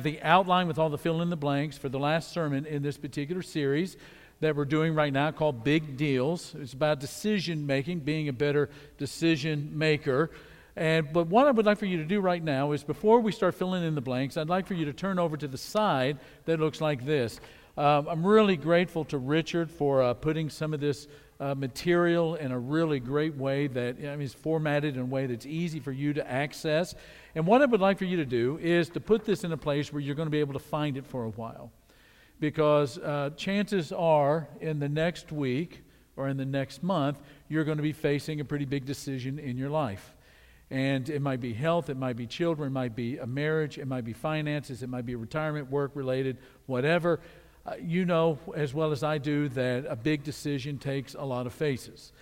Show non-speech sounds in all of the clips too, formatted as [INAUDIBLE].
the outline with all the fill in the blanks for the last sermon in this particular series that we're doing right now called Big Deals. It's about decision making, being a better decision maker. And but what I would like for you to do right now is before we start filling in the blanks, I'd like for you to turn over to the side that looks like this. Um, I'm really grateful to Richard for uh, putting some of this uh, material in a really great way that I mean, it's formatted in a way that's easy for you to access. And what I would like for you to do is to put this in a place where you're going to be able to find it for a while. Because uh, chances are, in the next week or in the next month, you're going to be facing a pretty big decision in your life. And it might be health, it might be children, it might be a marriage, it might be finances, it might be retirement, work related, whatever. Uh, you know as well as I do that a big decision takes a lot of faces.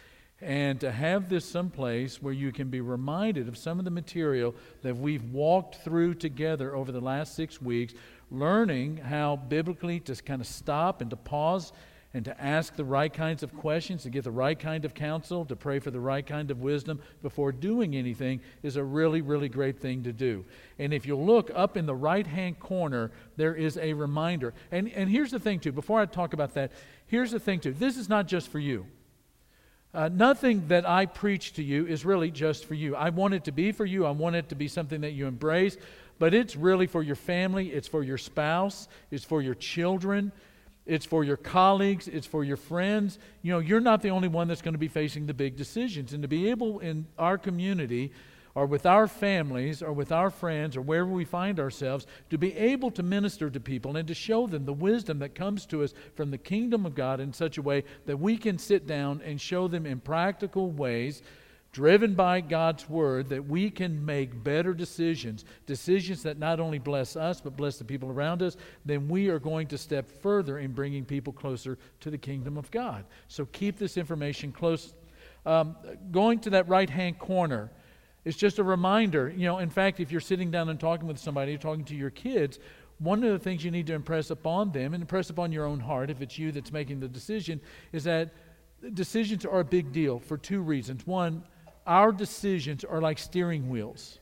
And to have this someplace where you can be reminded of some of the material that we've walked through together over the last six weeks, learning how biblically to kind of stop and to pause and to ask the right kinds of questions, to get the right kind of counsel, to pray for the right kind of wisdom before doing anything is a really, really great thing to do. And if you look up in the right hand corner, there is a reminder. And, and here's the thing, too, before I talk about that, here's the thing, too. This is not just for you. Uh, nothing that I preach to you is really just for you. I want it to be for you. I want it to be something that you embrace, but it's really for your family, it's for your spouse, it's for your children, it's for your colleagues, it's for your friends. You know, you're not the only one that's going to be facing the big decisions. And to be able in our community or with our families or with our friends or wherever we find ourselves to be able to minister to people and to show them the wisdom that comes to us from the kingdom of God in such a way that we can sit down and show them in practical ways driven by God's word, that we can make better decisions, decisions that not only bless us, but bless the people around us, then we are going to step further in bringing people closer to the kingdom of God. So keep this information close. Um, going to that right hand corner is just a reminder. You know, in fact, if you're sitting down and talking with somebody, you're talking to your kids, one of the things you need to impress upon them and impress upon your own heart, if it's you that's making the decision, is that decisions are a big deal for two reasons. One, our decisions are like steering wheels.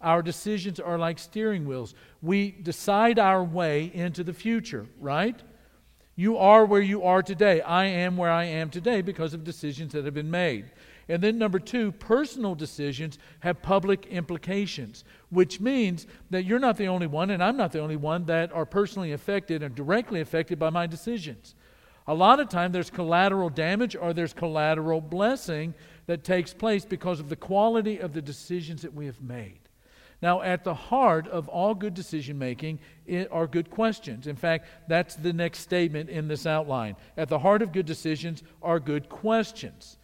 Our decisions are like steering wheels. We decide our way into the future, right? You are where you are today. I am where I am today because of decisions that have been made. And then, number two, personal decisions have public implications, which means that you're not the only one, and I'm not the only one that are personally affected and directly affected by my decisions. A lot of time there's collateral damage or there's collateral blessing that takes place because of the quality of the decisions that we have made. Now, at the heart of all good decision making are good questions. In fact, that's the next statement in this outline. At the heart of good decisions are good questions.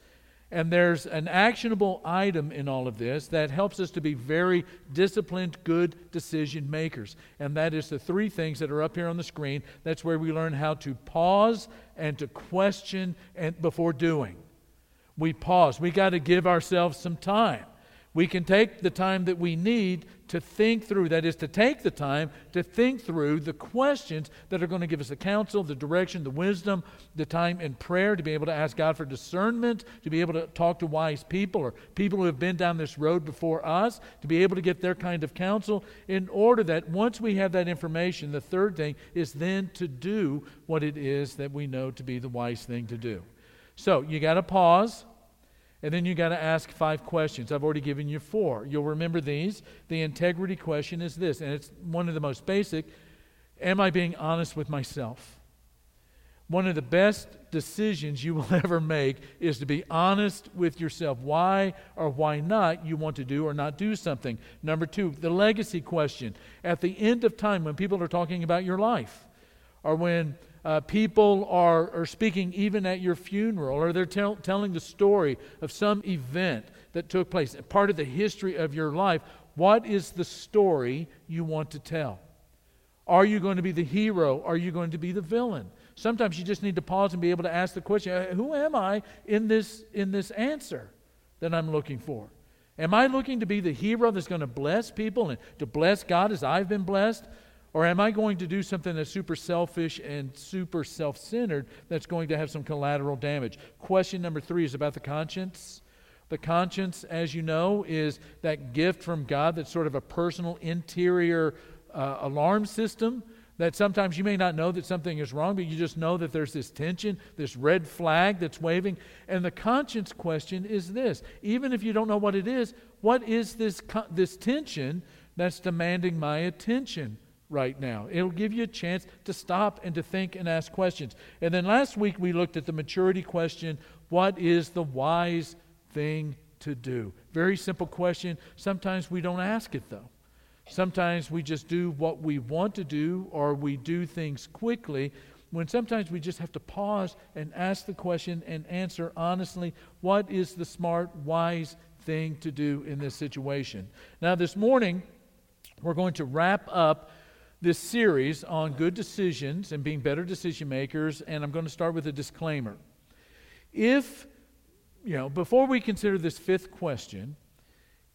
And there's an actionable item in all of this that helps us to be very disciplined, good decision makers. And that is the three things that are up here on the screen. That's where we learn how to pause and to question and before doing we pause. We got to give ourselves some time. We can take the time that we need to think through, that is, to take the time to think through the questions that are going to give us the counsel, the direction, the wisdom, the time in prayer to be able to ask God for discernment, to be able to talk to wise people or people who have been down this road before us, to be able to get their kind of counsel, in order that once we have that information, the third thing is then to do what it is that we know to be the wise thing to do. So you got to pause. And then you got to ask five questions. I've already given you four. You'll remember these. The integrity question is this, and it's one of the most basic Am I being honest with myself? One of the best decisions you will [LAUGHS] ever make is to be honest with yourself. Why or why not you want to do or not do something. Number two, the legacy question. At the end of time, when people are talking about your life, or when uh, people are, are speaking even at your funeral, or they're tell, telling the story of some event that took place, part of the history of your life. What is the story you want to tell? Are you going to be the hero? Are you going to be the villain? Sometimes you just need to pause and be able to ask the question uh, Who am I in this, in this answer that I'm looking for? Am I looking to be the hero that's going to bless people and to bless God as I've been blessed? Or am I going to do something that's super selfish and super self centered that's going to have some collateral damage? Question number three is about the conscience. The conscience, as you know, is that gift from God that's sort of a personal interior uh, alarm system that sometimes you may not know that something is wrong, but you just know that there's this tension, this red flag that's waving. And the conscience question is this even if you don't know what it is, what is this, this tension that's demanding my attention right now? It'll give you a chance to stop and to think and ask questions. And then last week we looked at the maturity question what is the wise thing to do? Very simple question. Sometimes we don't ask it though. Sometimes we just do what we want to do or we do things quickly when sometimes we just have to pause and ask the question and answer honestly what is the smart, wise thing to do in this situation. Now, this morning, we're going to wrap up this series on good decisions and being better decision makers, and I'm going to start with a disclaimer. If, you know, before we consider this fifth question,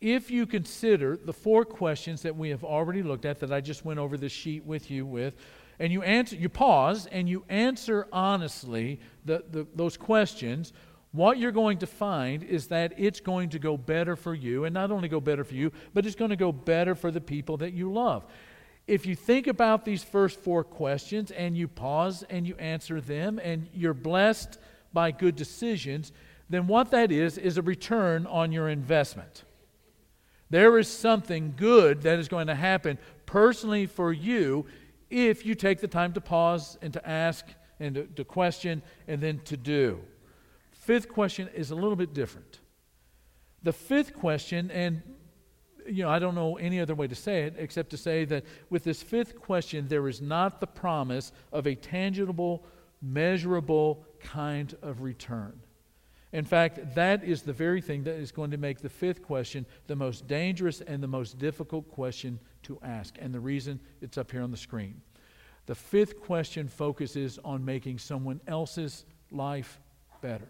if you consider the four questions that we have already looked at that I just went over the sheet with you with, and you answer, you pause and you answer honestly the, the, those questions, what you're going to find is that it's going to go better for you, and not only go better for you, but it's going to go better for the people that you love. If you think about these first four questions and you pause and you answer them, and you're blessed by good decisions, then what that is is a return on your investment. There is something good that is going to happen personally for you if you take the time to pause and to ask and to, to, question and then to do. Fifth question is a little bit different. The fifth question, and you know, I don't know any other way to say it except to say that with this fifth question, there is not the promise of a tangible, measurable kind of return. In fact, that is the very thing that is going to make the fifth question the most dangerous and the most difficult question to ask. And the reason it's up here on the screen. The fifth question focuses on making someone else's life better.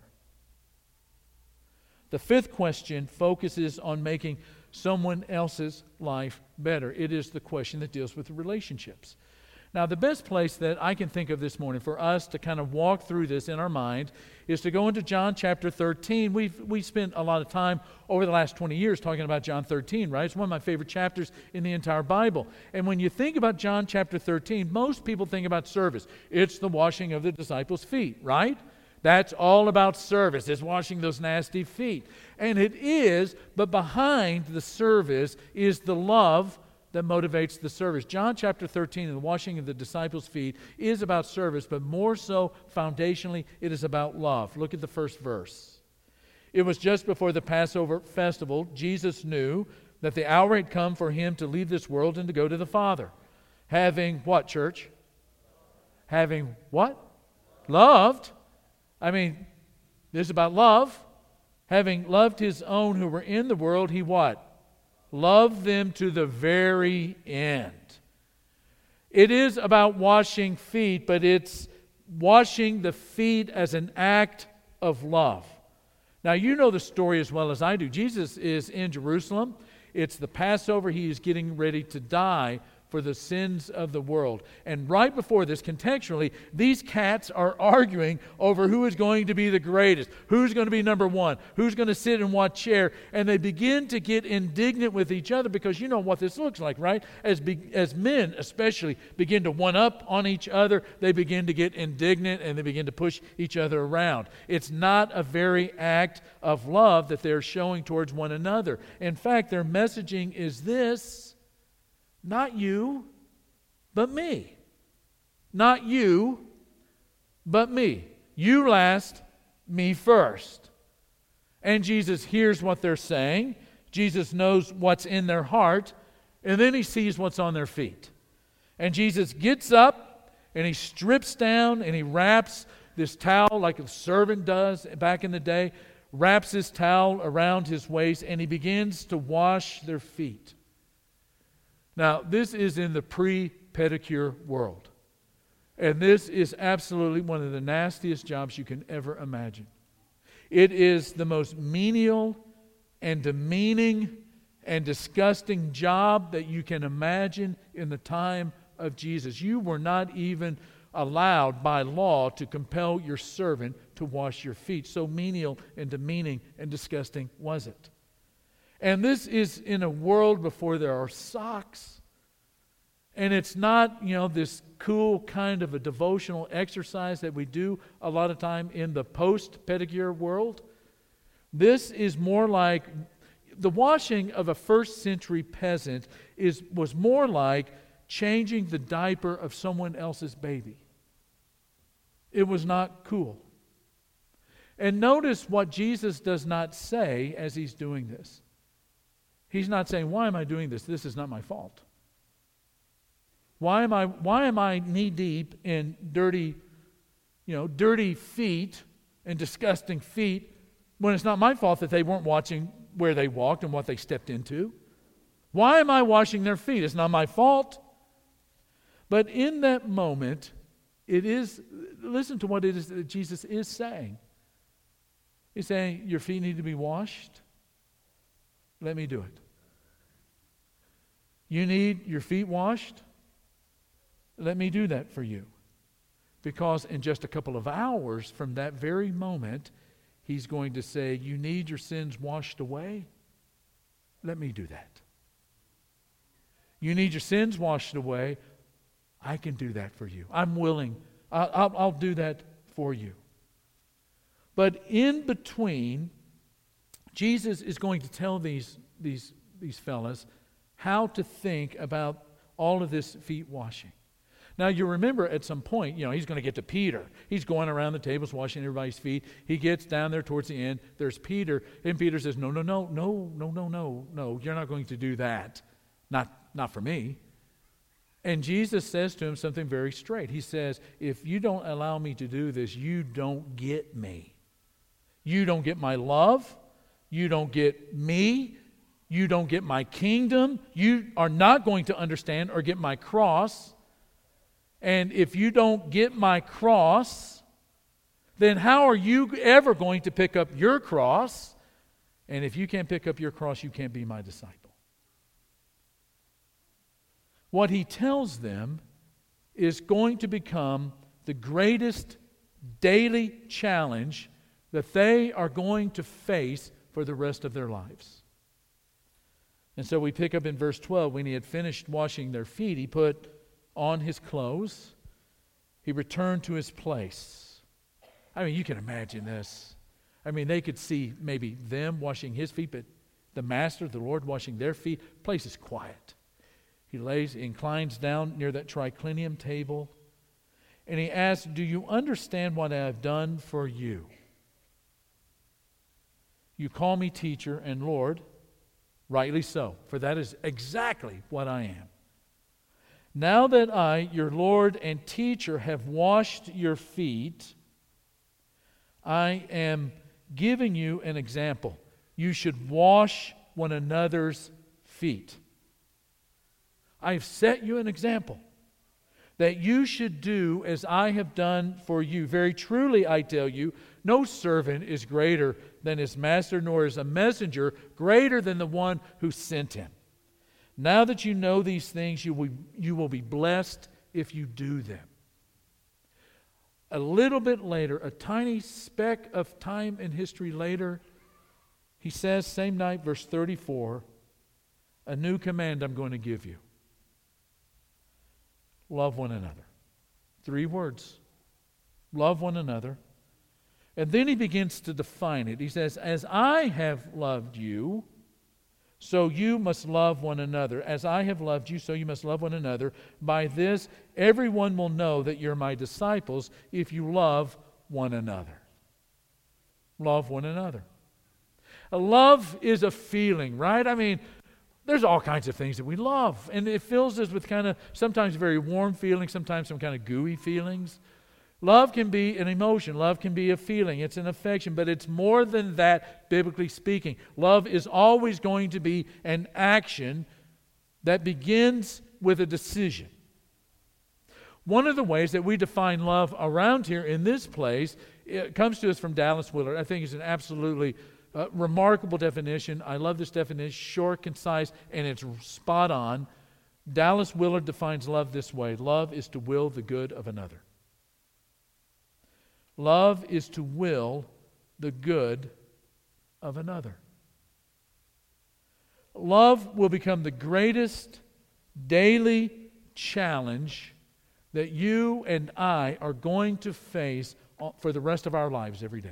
The fifth question focuses on making someone else's life better. It is the question that deals with relationships. Now, the best place that I can think of this morning for us to kind of walk through this in our mind is to go into John chapter 13. We've we spent a lot of time over the last 20 years talking about John 13, right? It's one of my favorite chapters in the entire Bible. And when you think about John chapter 13, most people think about service. It's the washing of the disciples' feet, right? That's all about service. It's washing those nasty feet. And it is, but behind the service is the love that motivates the service. John chapter 13 and the washing of the disciples' feet is about service, but more so foundationally, it is about love. Look at the first verse. It was just before the Passover festival, Jesus knew that the hour had come for him to leave this world and to go to the Father. Having what, church? Having what? Loved. I mean, this is about love. Having loved his own who were in the world, he what? Love them to the very end. It is about washing feet, but it's washing the feet as an act of love. Now, you know the story as well as I do. Jesus is in Jerusalem. It's the Passover. He is getting ready to die for the sins of the world. And right before this, contextually, these cats are arguing over who is going to be the greatest, who's going to be number one, who's going to sit in what chair. And they begin to get indignant with each other because you know what this looks like, right? As, be, as men, especially, begin to one up on each other, they begin to get indignant and they begin to push each other around. It's not a very act of love that they're showing towards one another. In fact, their messaging is this not you, but me. Not you, but me. You last, me first. And Jesus hears what they're saying. Jesus knows what's in their heart. And then he sees what's on their feet. And Jesus gets up and he strips down and he wraps this towel like a servant does back in the day, wraps his towel around his waist, and he begins to wash their feet. Now, this is in the pre pedicure world. And this is absolutely one of the nastiest jobs you can ever imagine. It is the most menial and demeaning and disgusting job that you can imagine in the time of Jesus. You were not even allowed by law to compel your servant to wash your feet. So menial and demeaning and disgusting was it. And this is in a world before there are socks And it's not, you know, this cool kind of a devotional exercise that we do a lot of time in the post pedicure world. This is more like the washing of a first century peasant is, was more like changing the diaper of someone else's baby. It was not cool. And notice what Jesus does not say as he's doing this. He's not saying, Why am I doing this? This is not my fault. Why am I, why am I knee deep in dirty, you know, dirty feet and disgusting feet when it's not my fault that they weren't watching where they walked and what they stepped into? Why am I washing their feet? It's not my fault. But in that moment, it is, listen to what it is that Jesus is saying. He's saying, Your feet need to be washed. Let me do it. You need your feet washed? Let me do that for you. Because in just a couple of hours from that very moment, he's going to say, You need your sins washed away? Let me do that. You need your sins washed away? I can do that for you. I'm willing. I'll, I'll, I'll do that for you. But in between, Jesus is going to tell these, these, these fellas how to think about all of this feet washing. Now, you remember at some point, you know, he's going to get to Peter. He's going around the tables washing everybody's feet. He gets down there towards the end. There's Peter. And Peter says, No, no, no, no, no, no, no, no. You're not going to do that. Not, not for me. And Jesus says to him something very straight. He says, If you don't allow me to do this, you don't get me. You don't get my love. You don't get me. You don't get my kingdom. You are not going to understand or get my cross. And if you don't get my cross, then how are you ever going to pick up your cross? And if you can't pick up your cross, you can't be my disciple. What he tells them is going to become the greatest daily challenge that they are going to face for the rest of their lives. And so we pick up in verse 12 when he had finished washing their feet, he put on his clothes, he returned to his place. I mean, you can imagine this. I mean, they could see maybe them washing his feet, but the master, the Lord, washing their feet. Place is quiet. He lays, inclines down near that triclinium table, and he asks, Do you understand what I have done for you? You call me teacher and Lord, rightly so, for that is exactly what I am. Now that I, your Lord and teacher, have washed your feet, I am giving you an example. You should wash one another's feet. I have set you an example that you should do as I have done for you. Very truly, I tell you, no servant is greater than his master, nor is a messenger greater than the one who sent him. Now that you know these things, you will, you will be blessed if you do them. A little bit later, a tiny speck of time in history later, he says, same night, verse 34, a new command I'm going to give you love one another. Three words love one another. And then he begins to define it. He says, As I have loved you, so you must love one another. As I have loved you, so you must love one another. By this, everyone will know that you're my disciples if you love one another. Love one another. Love is a feeling, right? I mean, there's all kinds of things that we love. And it fills us with kind of sometimes very warm feelings, sometimes some kind of gooey feelings. Love can be an emotion, love can be a feeling, it's an affection, but it's more than that, biblically speaking. Love is always going to be an action that begins with a decision. One of the ways that we define love around here in this place comes to us from Dallas Willard. I think it's an absolutely uh, remarkable definition. I love this definition, short, concise, and it's spot on. Dallas Willard defines love this way love is to will the good of another. Love is to will the good of another. Love will become the greatest daily challenge that you and I are going to face for the rest of our lives every day.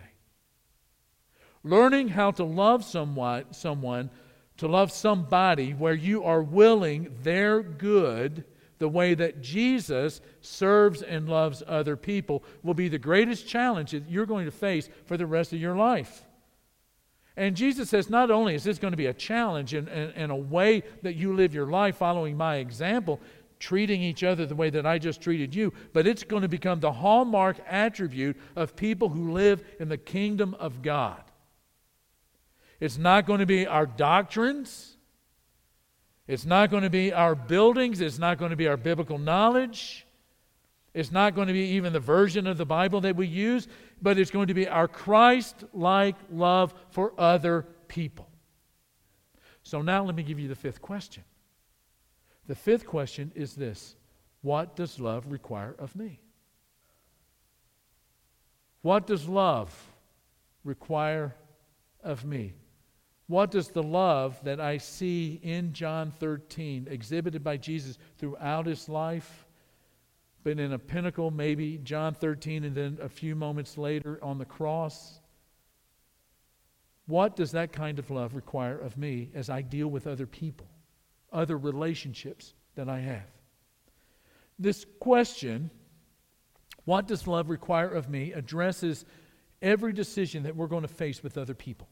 Learning how to love someone, someone, to love somebody where you are willing their good the way that Jesus serves and loves other people will be the greatest challenge that you're going to face for the rest of your life. And Jesus says, not only is this going to be a challenge and, a way that you live your life following my example, treating each other the way that I just treated you, but it's going to become the hallmark attribute of people who live in the kingdom of God. It's not going to be our doctrines. It's not going to be our buildings. It's not going to be our biblical knowledge. It's not going to be even the version of the Bible that we use, but it's going to be our Christ like love for other people. So now let me give you the fifth question. The fifth question is this What does love require of me? What does love require of me? What does the love that I see in John 13, exhibited by Jesus throughout his life, but in a pinnacle, maybe John 13, and then a few moments later on the cross? What does that kind of love require of me as I deal with other people, other relationships that I have? This question, what does love require of me, addresses every decision that we're going to face with other people.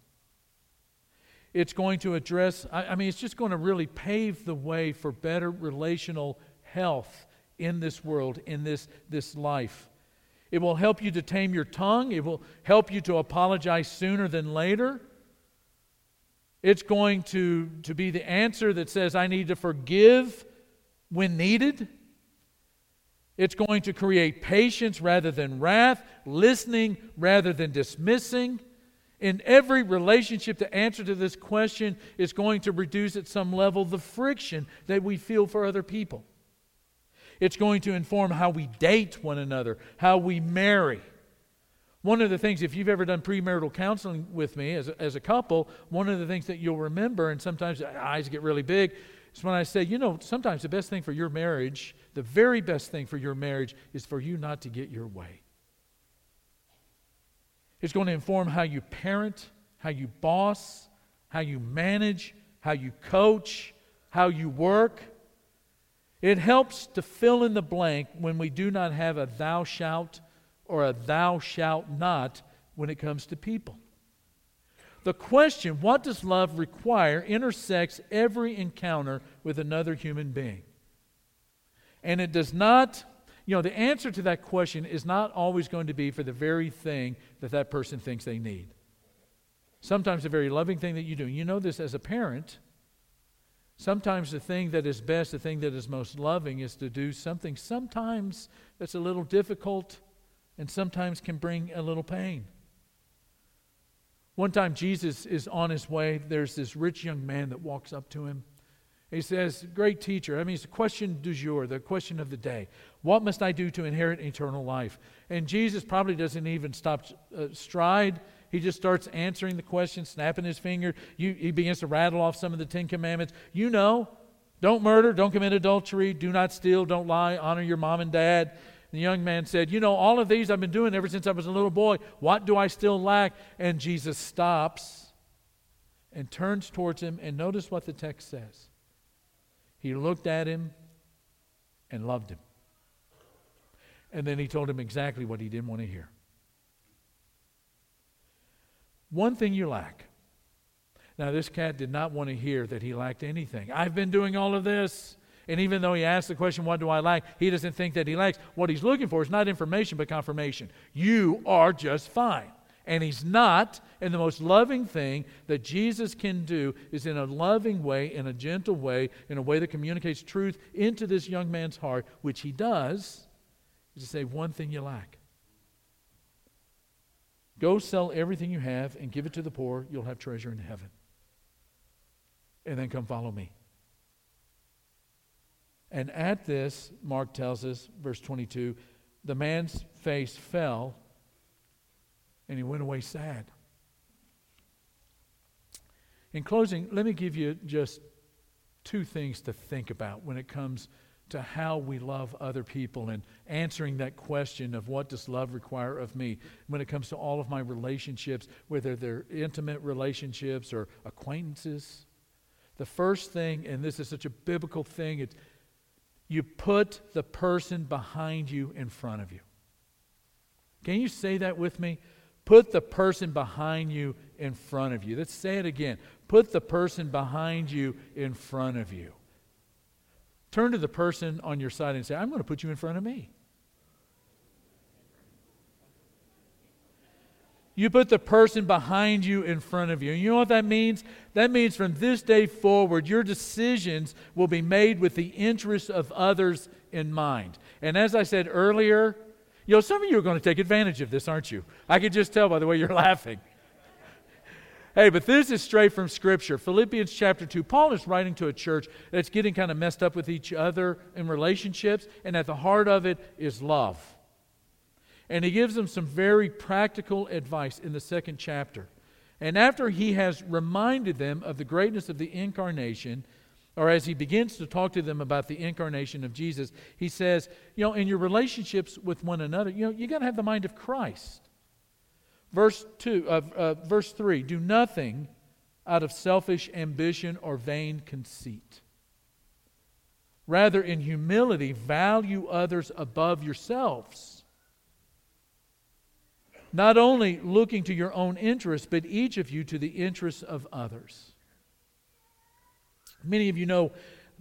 It's going to address, I, I mean, it's just going to really pave the way for better relational health in this world, in this, this life. It will help you to tame your tongue. It will help you to apologize sooner than later. It's going to, to be the answer that says, I need to forgive when needed. It's going to create patience rather than wrath, listening rather than dismissing in every relationship, the answer to this question is going to reduce at some level the friction that we feel for other people. It's going to inform how we date one another, how we marry. One of the things, if you've ever done premarital counseling with me as a, as a couple, one of the things that you'll remember, and sometimes eyes get really big, is when I say, you know, sometimes the best thing for your marriage, the very best thing for your marriage, is for you not to get your way. It's going to inform how you parent, how you boss, how you manage, how you coach, how you work. It helps to fill in the blank when we do not have a thou shalt or a thou shalt not when it comes to people. The question, what does love require, intersects every encounter with another human being. And it does not you know, the answer to that question is not always going to be for the very thing that that person thinks they need. Sometimes the very loving thing that you do. You know this as a parent. Sometimes the thing that is best, the thing that is most loving, is to do something sometimes that's a little difficult and sometimes can bring a little pain. One time, Jesus is on his way. There's this rich young man that walks up to him. He says, Great teacher. I mean, it's the question du jour, the question of the day. What must I do to inherit eternal life? And Jesus probably doesn't even stop uh, stride. He just starts answering the question, snapping his finger. You, he begins to rattle off some of the Ten Commandments. You know, don't murder, don't commit adultery, do not steal, don't lie, honor your mom and dad. The young man said, You know, all of these I've been doing ever since I was a little boy. What do I still lack? And Jesus stops and turns towards him, and notice what the text says. He looked at him and loved him. And then he told him exactly what he didn't want to hear. One thing you lack. Now, this cat did not want to hear that he lacked anything. I've been doing all of this. And even though he asked the question, What do I lack? he doesn't think that he lacks. What he's looking for is not information, but confirmation. You are just fine and he's not. And the most loving thing that Jesus can do is in a loving way, in a gentle way, in a way that communicates truth into this young man's heart, which he does, is to say, one thing you lack. Go sell everything you have and give it to the poor. You'll have treasure in heaven. And then come follow me. And at this, Mark tells us, verse 22, the man's face fell and he went away sad. In closing, let me give you just two things to think about when it comes to how we love other people and answering that question of what does love require of me when it comes to all of my relationships, whether they're intimate relationships or acquaintances. The first thing, and this is such a biblical thing, it's you put the person behind you in front of you. Can you say that with me? Put the person behind you in front of you. Let's say it again. Put the person behind you in front of you. Turn to the person on your side and say, I'm going to put you in front of me. You put the person behind you in front of you. You know what that means? That means from this day forward, your decisions will be made with the interests of others in mind. And as I said earlier, you know, some of you are going to take advantage of this, aren't you? I can just tell by the way you're [LAUGHS] laughing. hey, but this is straight from Scripture. Philippians chapter 2. Paul is writing to a church that's getting kind of messed up with each other in relationships, and at the heart of it is love. And he gives them some very practical advice in the second chapter. And after he has reminded them of the greatness of the incarnation, or as he begins to talk to them about the incarnation of Jesus, he says, you know, in your relationships with one another, you know, you got to have the mind of Christ. Verse 2, uh, uh, verse 3 do nothing out of selfish ambition or vain conceit. Rather, in humility, value others above yourselves not only looking to your own interests, but each of you to the interests of others. Many of you know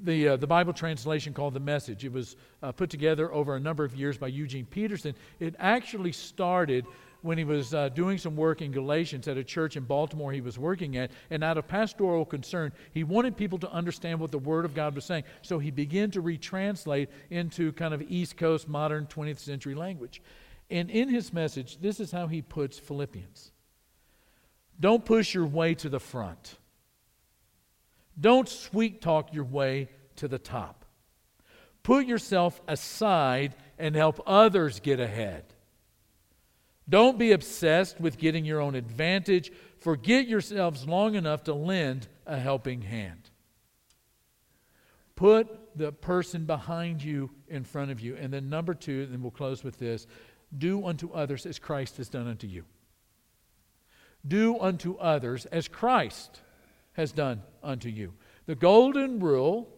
the, uh, the Bible translation called The Message. It was uh, put together over a number of years by Eugene Peterson. It actually started when he was uh, doing some work in Galatians at a church in Baltimore he was working at. And out of pastoral concern, he wanted people to understand what the Word of God was saying. So he began to retranslate into kind of East Coast modern 20th century language. And in his message, this is how he puts Philippians Don't push your way to the front, don't sweet talk your way to the top. Put yourself aside and help others get ahead. Don't be obsessed with getting your own advantage. Forget yourselves long enough to lend a helping hand. Put the person behind you in front of you. And then, number two, and we'll close with this do unto others as Christ has done unto you. Do unto others as Christ has done unto you. The golden rule,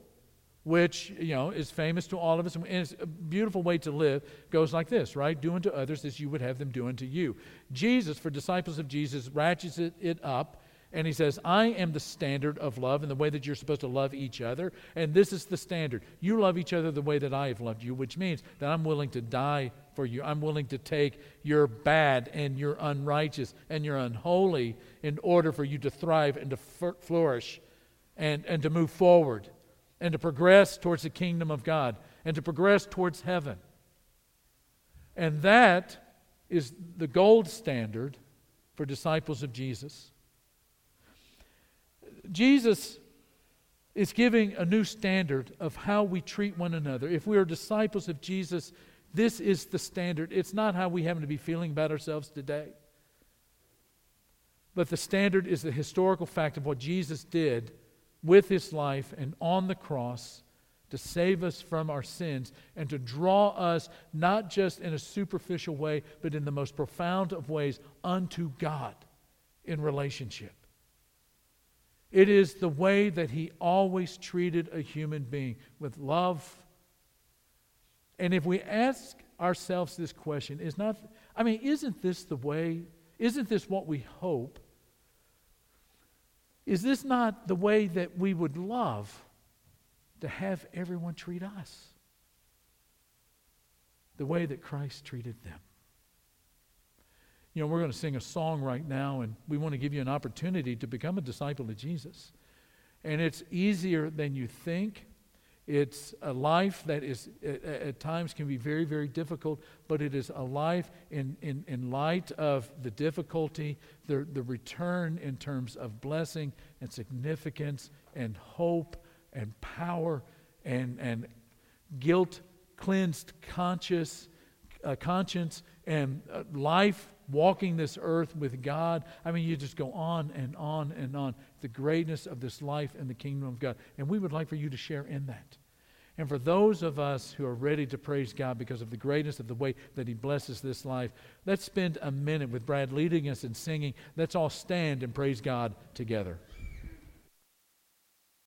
which you know is famous to all of us and is a beautiful way to live, goes like this, right? Do unto others as you would have them do unto you. Jesus, for disciples of Jesus, ratchets it up and he says, I am the standard of love and the way that you're supposed to love each other. And this is the standard. You love each other the way that I have loved you, which means that I'm willing to die for you. I'm willing to take your bad and your unrighteous and your unholy in order for you to thrive and to flourish and, and to move forward and to progress towards the kingdom of God and to progress towards heaven. And that is the gold standard for disciples of Jesus. Jesus is giving a new standard of how we treat one another. If we are disciples of Jesus, this is the standard. It's not how we happen to be feeling about ourselves today. But the standard is the historical fact of what Jesus did with his life and on the cross to save us from our sins and to draw us not just in a superficial way, but in the most profound of ways unto God in relationship. It is the way that he always treated a human being with love and if we ask ourselves this question, is not, I mean, isn't this the way? Isn't this what we hope? Is this not the way that we would love to have everyone treat us? The way that Christ treated them. You know, we're going to sing a song right now, and we want to give you an opportunity to become a disciple of Jesus. And it's easier than you think. It's a life that is, at, times, can be very, very difficult, but it is a life in, in, in light of the difficulty, the, the return in terms of blessing and significance and hope and power and, and guilt cleansed conscious, uh, conscience and uh, life walking this earth with God. I mean, you just go on and on and on. The greatness of this life and the kingdom of God. And we would like for you to share in that. And for those of us who are ready to praise God because of the greatness of the way that He blesses this life, let's spend a minute with Brad leading us in singing. Let's all stand and praise God together.